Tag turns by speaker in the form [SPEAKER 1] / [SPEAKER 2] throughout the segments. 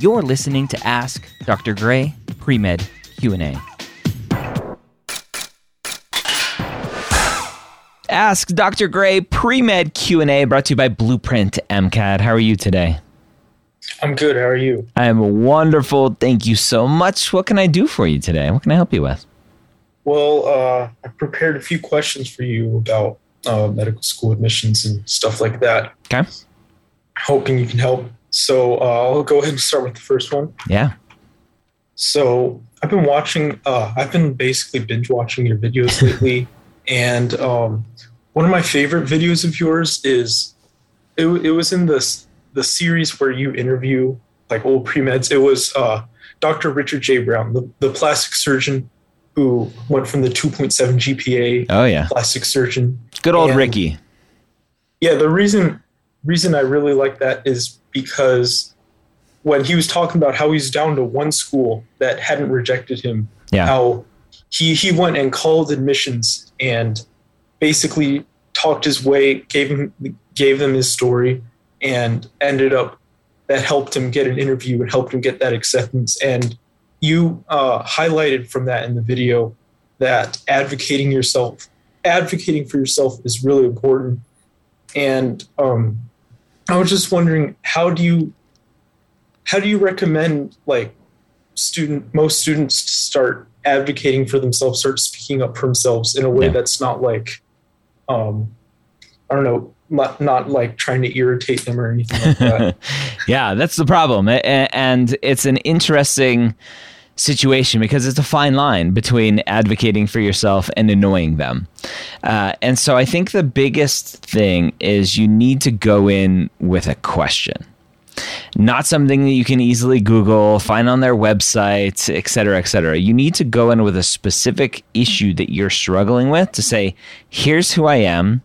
[SPEAKER 1] You're listening to Ask Dr. Gray Pre-Med Q&A. Ask Dr. Gray Pre-Med Q&A brought to you by Blueprint MCAT. How are you today?
[SPEAKER 2] I'm good. How are you?
[SPEAKER 1] I am wonderful. Thank you so much. What can I do for you today? What can I help you with?
[SPEAKER 2] Well, uh, I prepared a few questions for you about uh, medical school admissions and stuff like that.
[SPEAKER 1] Okay.
[SPEAKER 2] Hoping you can help. So uh, I'll go ahead and start with the first one.
[SPEAKER 1] Yeah.
[SPEAKER 2] So I've been watching. Uh, I've been basically binge watching your videos lately, and um, one of my favorite videos of yours is it, it was in this the series where you interview like old pre meds. It was uh, Dr. Richard J. Brown, the, the plastic surgeon who went from the 2.7 GPA.
[SPEAKER 1] Oh yeah.
[SPEAKER 2] Plastic surgeon.
[SPEAKER 1] Good old
[SPEAKER 2] And-
[SPEAKER 1] Ricky.
[SPEAKER 2] Yeah, the reason reason I really like that is because when he was talking about how he's down to one school that hadn't rejected him,
[SPEAKER 1] Yeah.
[SPEAKER 2] how he he went and called admissions and basically talked his way, gave him gave them his story, and ended up that helped him get an interview and helped him get that acceptance. And you uh, highlighted from that in the video that advocating yourself, advocating for yourself is really important. And um, I was just wondering, how do you how do you recommend like student most students to start advocating for themselves, start speaking up for themselves in a way
[SPEAKER 1] Yeah.
[SPEAKER 2] that's not like um, I don't know, not, not like trying to irritate them or anything like that.
[SPEAKER 1] yeah, that's the problem. And it's an interesting situation because it's a fine line between advocating for yourself and annoying them. Uh, and so I think the biggest thing is you need to go in with a question. Not something that you can easily Google, find on their website, et cetera, et cetera. You need to go in with a specific issue that you're struggling with to say, here's who I am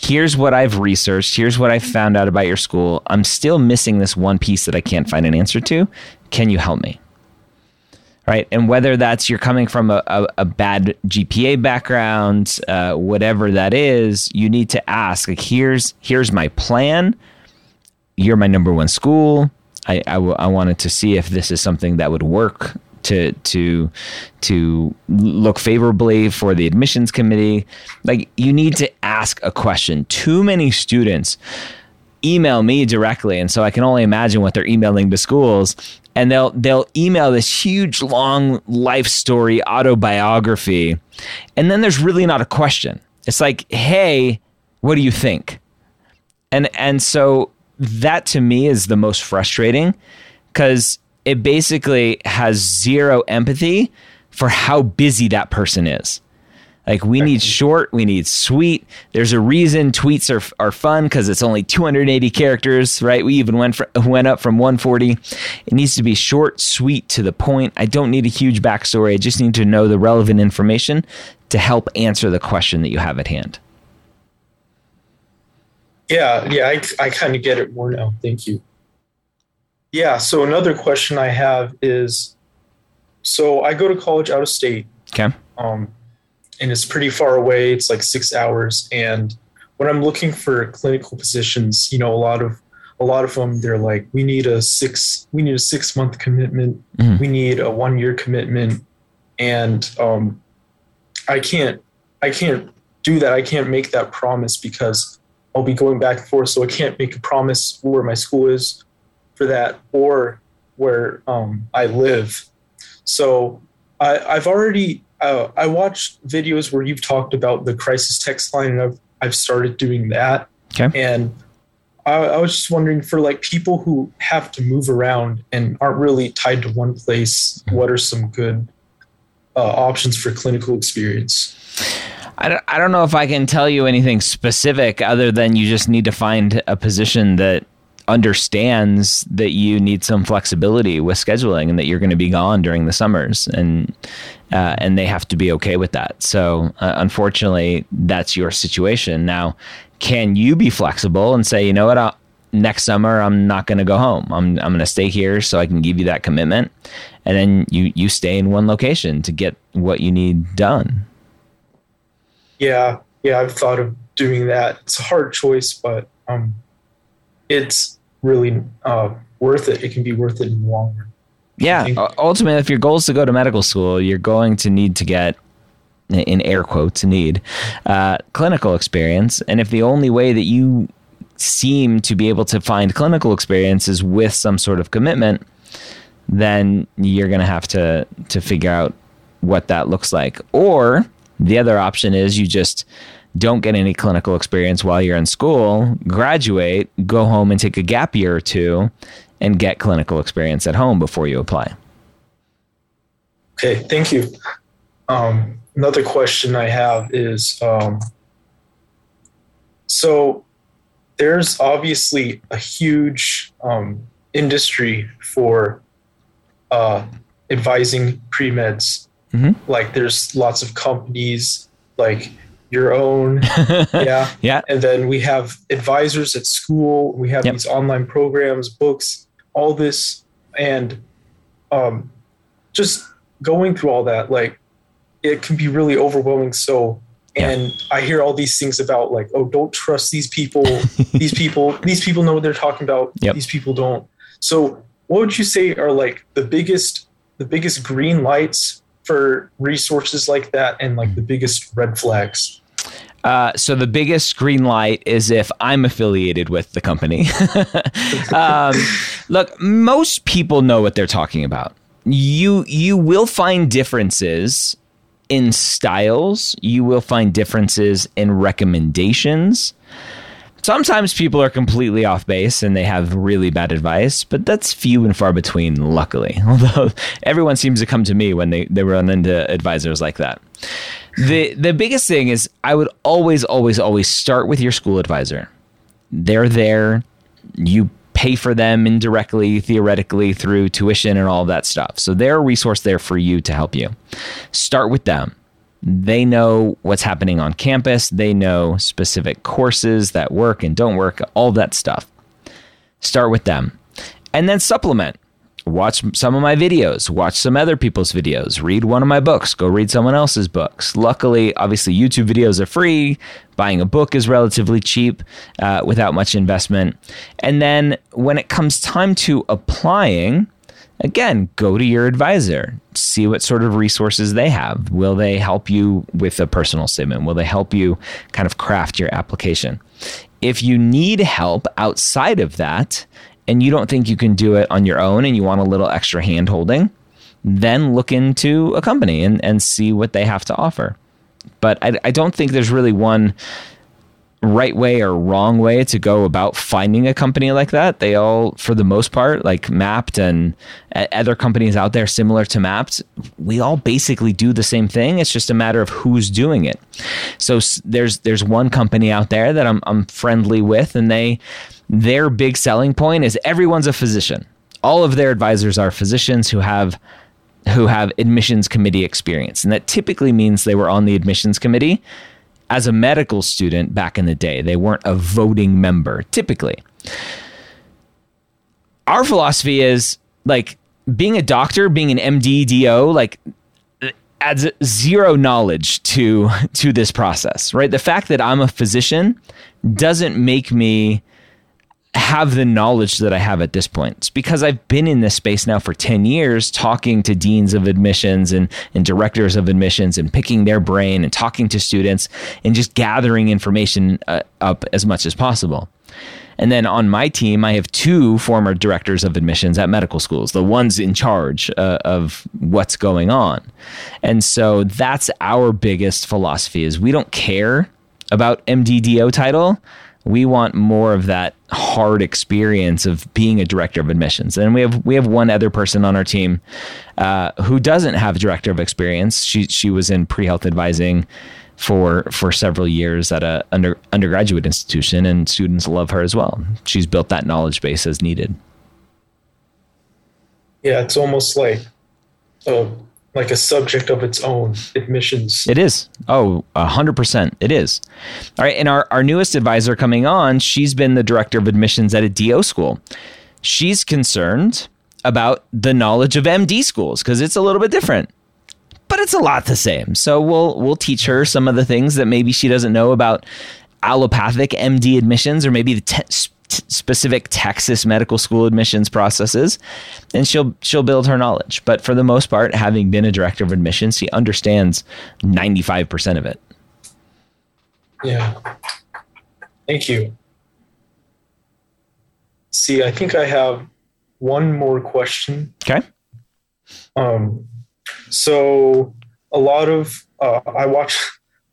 [SPEAKER 1] here's what I've researched, here's what I found out about your school. I'm still missing this one piece that I can't find an answer to. Can you help me? Right. And whether that's you're coming from a, a, a bad GPA background, uh, whatever that is, you need to ask, like, here's, here's my plan. You're my number one school. I, I, w- I wanted to see if this is something that would work to to to look favorably for the admissions committee like you need to ask a question too many students email me directly and so i can only imagine what they're emailing to schools and they'll they'll email this huge long life story autobiography. And then there's really not a question. It's like hey what do you think? And and so that to me is the most frustrating because it basically has zero empathy for how busy that person is like we need short we need sweet. There's a reason tweets are, are fun because it's only 280 characters right? We even went fr- went up from 140 it needs to be short sweet to the point. I don't need a huge backstory. I just need to know the relevant information to help answer the question that you have at hand.
[SPEAKER 2] Yeah, yeah, I, I kind of get it more now. Thank you. Yeah, so another question I have is so I go to college out of state,
[SPEAKER 1] okay.
[SPEAKER 2] Um, and it's pretty far away. It's like six hours. And when I'm looking for clinical positions, you know, a lot of a lot of them they're like, we need a six we need a six month commitment,
[SPEAKER 1] Mhm.
[SPEAKER 2] we need a one year commitment, and um, I can't I can't do that. I can't make that promise because I'll be going back and forth. So I can't make a promise where my school is for that or where um, I live. So I, I've already uh, I watched videos where you've talked about the crisis text line, and I've I've started doing that.
[SPEAKER 1] Okay.
[SPEAKER 2] And I, I was just wondering for like people who have to move around and aren't really tied to one place, what are some good uh, options for clinical experience?
[SPEAKER 1] I don't, I don't know if I can tell you anything specific other than you just need to find a position that understands that you need some flexibility with scheduling and that you're going to be gone during the summers and uh, and they have to be okay with that. So uh, unfortunately, that's your situation. Now, can you be flexible and say, you know what, I'll, next summer I'm not going to go home. I'm I'm going to stay here so I can give you that commitment, and then you you stay in one location to get what you need done.
[SPEAKER 2] Yeah, yeah, I've thought of doing that. It's a hard choice, but um, it's really uh, worth it. It can be worth it in the long run.
[SPEAKER 1] Yeah. Ultimately, if your goal is to go to medical school, you're going to need to get, in air quotes, need uh, clinical experience. And if the only way that you seem to be able to find clinical experience is with some sort of commitment, then you're going to have to to figure out what that looks like. Or the other option is you just don't get any clinical experience while you're in school, graduate, go home and take a gap year or two and get clinical experience at home before you apply.
[SPEAKER 2] Okay, thank you. Um, another question I have is um, so there's obviously a huge um, industry for uh, advising pre meds. Mm-hmm. Like, there's lots of companies like your own. yeah.
[SPEAKER 1] yeah.
[SPEAKER 2] And then we have advisors at school. We have yep. these online programs, books, all this. And um, just going through all that, like, it can be really overwhelming. So, and yeah. I hear all these things about like, oh, don't trust these people. these people, these people know what they're talking about. Yep. These people don't. So, what would you say are like the biggest, the biggest green lights for resources like that and like the biggest red flags?
[SPEAKER 1] Uh, so the biggest green light is if I'm affiliated with the company. um, look, most people know what they're talking about. You you will find differences in styles. You will find differences in recommendations. Sometimes people are completely off base and they have really bad advice, but that's few and far between, luckily. Although everyone seems to come to me when they, they run into advisors like that. The the biggest thing is I would always, always, always start with your school advisor. They're there. You pay for them indirectly, theoretically, through tuition and all that stuff. So they're a resource there for you to help you. Start with them. They know what's happening on campus. They know specific courses that work and don't work, all that stuff. Start with them. And then supplement. Watch some of my videos, watch some other people's videos, read one of my books, go read someone else's books. Luckily, obviously, YouTube videos are free. Buying a book is relatively cheap uh, without much investment. And then when it comes time to applying, again, go to your advisor, see what sort of resources they have. Will they help you with a personal statement? Will they help you kind of craft your application? If you need help outside of that and you don't think you can do it on your own and you want a little extra hand holding, then look into a company and, and see what they have to offer. But I, I don't think there's really one right way or wrong way to go about finding a company like that. They all, for the most part, like Mapped and other companies out there similar to Mapped, we all basically do the same thing. It's just a matter of who's doing it. So there's there's one company out there that I'm I'm friendly with, and they their big selling point is everyone's a physician. All of their advisors are physicians who have who have admissions committee experience, and that typically means they were on the admissions committee as a medical student back in the day. They weren't a voting member, typically. Our philosophy is like being a doctor, being an MD, DO, like adds zero knowledge to to this process, right? The fact that I'm a physician doesn't make me have the knowledge that I have at this point. It's because I've been in this space now for 10 years, talking to deans of admissions and, and directors of admissions and picking their brain and talking to students and just gathering information uh, up as much as possible. And then on my team, I have two former directors of admissions at medical schools, the ones in charge uh, of what's going on. And so that's our biggest philosophy is we don't care about MDDO title we want more of that hard experience of being a director of admissions. And we have we have one other person on our team uh, who doesn't have director of experience. She she was in pre health advising for for several years at a under, undergraduate institution, and students love her as well. She's built that knowledge base as needed.
[SPEAKER 2] Yeah, it's almost like a like a subject of its own admissions.
[SPEAKER 1] It is. Oh, 100%. It is. All right. And our, our newest advisor coming on, she's been the director of admissions at a DO school. She's concerned about the knowledge of MD schools because it's a little bit different. But it's a lot the same. So we'll we'll teach her some of the things that maybe she doesn't know about allopathic MD admissions or maybe the te- t- specific Texas medical school admissions processes, and she'll she'll build her knowledge. But for the most part, having been a director of admissions, she understands ninety five percent of it.
[SPEAKER 2] Yeah. Thank you. See, I think I have one more question.
[SPEAKER 1] Okay.
[SPEAKER 2] Um, so a lot of uh, I watch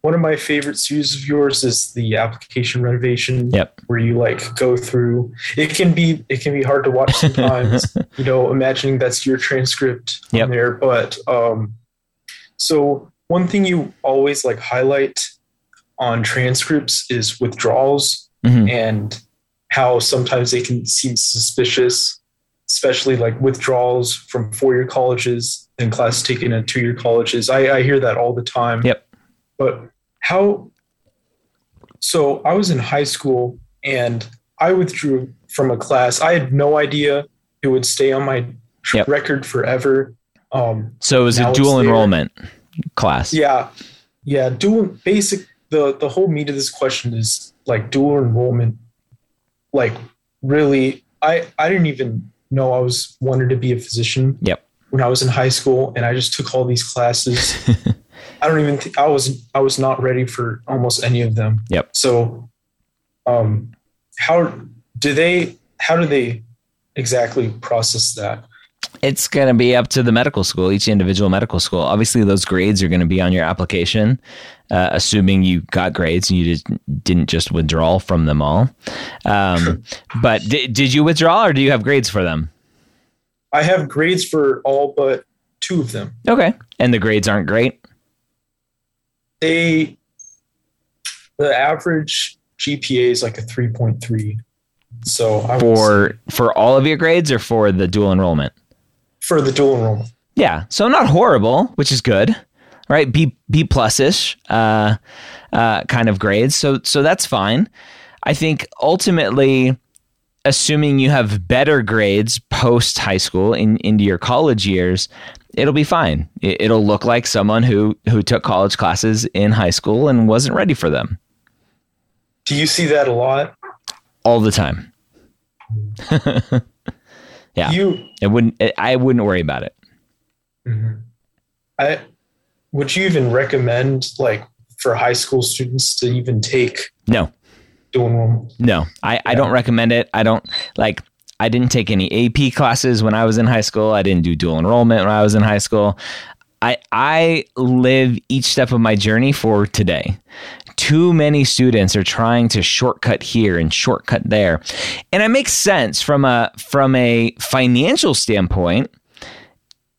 [SPEAKER 2] one of my favorite series of yours is the application renovation.
[SPEAKER 1] Yep.
[SPEAKER 2] Where you like go through. It can be it can be hard to watch sometimes. you know, imagining that's your transcript
[SPEAKER 1] Yep.
[SPEAKER 2] there. But um, so one thing you always like highlight on transcripts is withdrawals
[SPEAKER 1] Mhm.
[SPEAKER 2] and how sometimes they can seem suspicious, especially like withdrawals from four year colleges and class taken at two year colleges. I, I hear that all the time.
[SPEAKER 1] Yep.
[SPEAKER 2] But how? So I was in high school and I withdrew from a class. I had no idea it would stay on my
[SPEAKER 1] Yep.
[SPEAKER 2] record forever. Um,
[SPEAKER 1] So it was a dual enrollment class.
[SPEAKER 2] yeah, yeah. Dual basic. The the whole meat of this question is like dual enrollment. Like really, I I didn't even know I was wanted to be a physician.
[SPEAKER 1] Yep.
[SPEAKER 2] When I was in high school, and I just took all these classes. I don't even think I was I was not ready for almost any of them.
[SPEAKER 1] Yep.
[SPEAKER 2] So, um, how do they? How do they exactly process that?
[SPEAKER 1] It's going to be up to the medical school, each individual medical school. Obviously, those grades are going to be on your application, uh, assuming you got grades and you just didn't just withdraw from them all. Um, but di- did you withdraw or do you have grades for them?
[SPEAKER 2] I have grades for all but two of them.
[SPEAKER 1] Okay. And the grades aren't great?
[SPEAKER 2] They the average GPA is like a 3.3. So I
[SPEAKER 1] For for all of your grades or for the dual enrollment?
[SPEAKER 2] for the dual enrollment.
[SPEAKER 1] Yeah, so not horrible, which is good, right? B B plus ish uh, uh, kind of grades. So so that's fine. I think ultimately, assuming you have better grades post high school in into your college years, it'll be fine. It, it'll look like someone who who took college classes in high school and wasn't ready for them
[SPEAKER 2] Do you see that a lot?
[SPEAKER 1] all the time. Yeah.
[SPEAKER 2] You
[SPEAKER 1] It wouldn't. I wouldn't worry about it.
[SPEAKER 2] Mhm. I would you even recommend like for high school students to even take
[SPEAKER 1] No.
[SPEAKER 2] dual enrollment?
[SPEAKER 1] No, I, I don't recommend it. I don't like. I didn't take any AP classes when I was in high school. I didn't do dual enrollment when I was in high school. I I live each step of my journey for today. Too many students are trying to shortcut here and shortcut there, and it makes sense from a from a financial standpoint.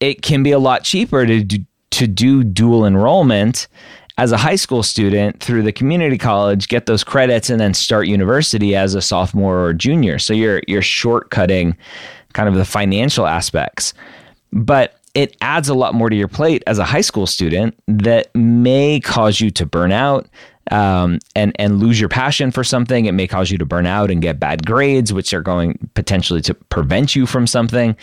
[SPEAKER 1] It can be a lot cheaper to do, to do dual enrollment as a high school student through the community college, get those credits, and then start university as a sophomore or junior. So you're you're shortcutting kind of the financial aspects, but it adds a lot more to your plate as a high school student that may cause you to burn out um, and and lose your passion for something. It may cause you to burn out and get bad grades, which are going potentially to prevent you from something.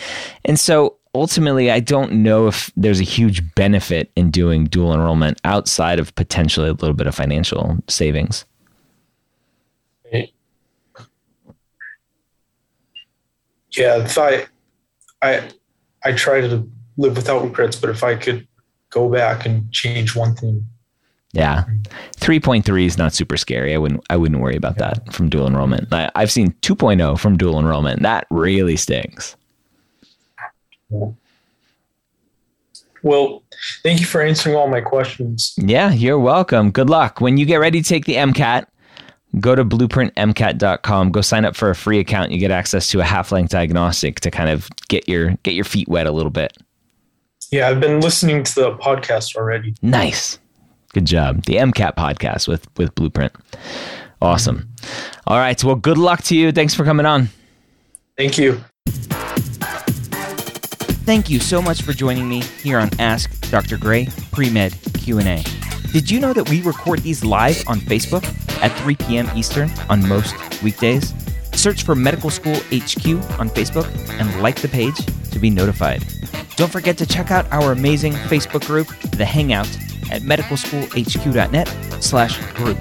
[SPEAKER 1] And so ultimately, I don't know if there's a huge benefit in doing dual enrollment outside of potentially a little bit of financial savings.
[SPEAKER 2] Yeah, if I I I try to live without regrets, but if I could go back and change one thing,
[SPEAKER 1] Yeah, three point three is not super scary. I wouldn't I wouldn't worry about that from dual enrollment. I, I've seen 2.0 from dual enrollment. That really stings.
[SPEAKER 2] Well, thank you for answering all my questions.
[SPEAKER 1] Yeah, you're welcome. Good luck. When you get ready to take the MCAT, go to blueprintmcat.com. Go sign up for a free account. You get access to a half-length diagnostic to kind of get your get your feet wet a little bit.
[SPEAKER 2] Yeah, I've been listening to the podcast already.
[SPEAKER 1] Nice. Good job. The MCAT podcast with with Blueprint. Awesome. Mm-hmm. All right. Well, good luck to you. Thanks for coming on.
[SPEAKER 2] Thank you.
[SPEAKER 3] Thank you so much for joining me here on Ask Dr. Gray Pre-Med Q&A. Did you know that we record these live on Facebook at 3 p.m. Eastern on most weekdays? Search for Medical School HQ on Facebook and like the page to be notified. Don't forget to check out our amazing Facebook group, The Hangout, at medicalschoolhq.net slash group.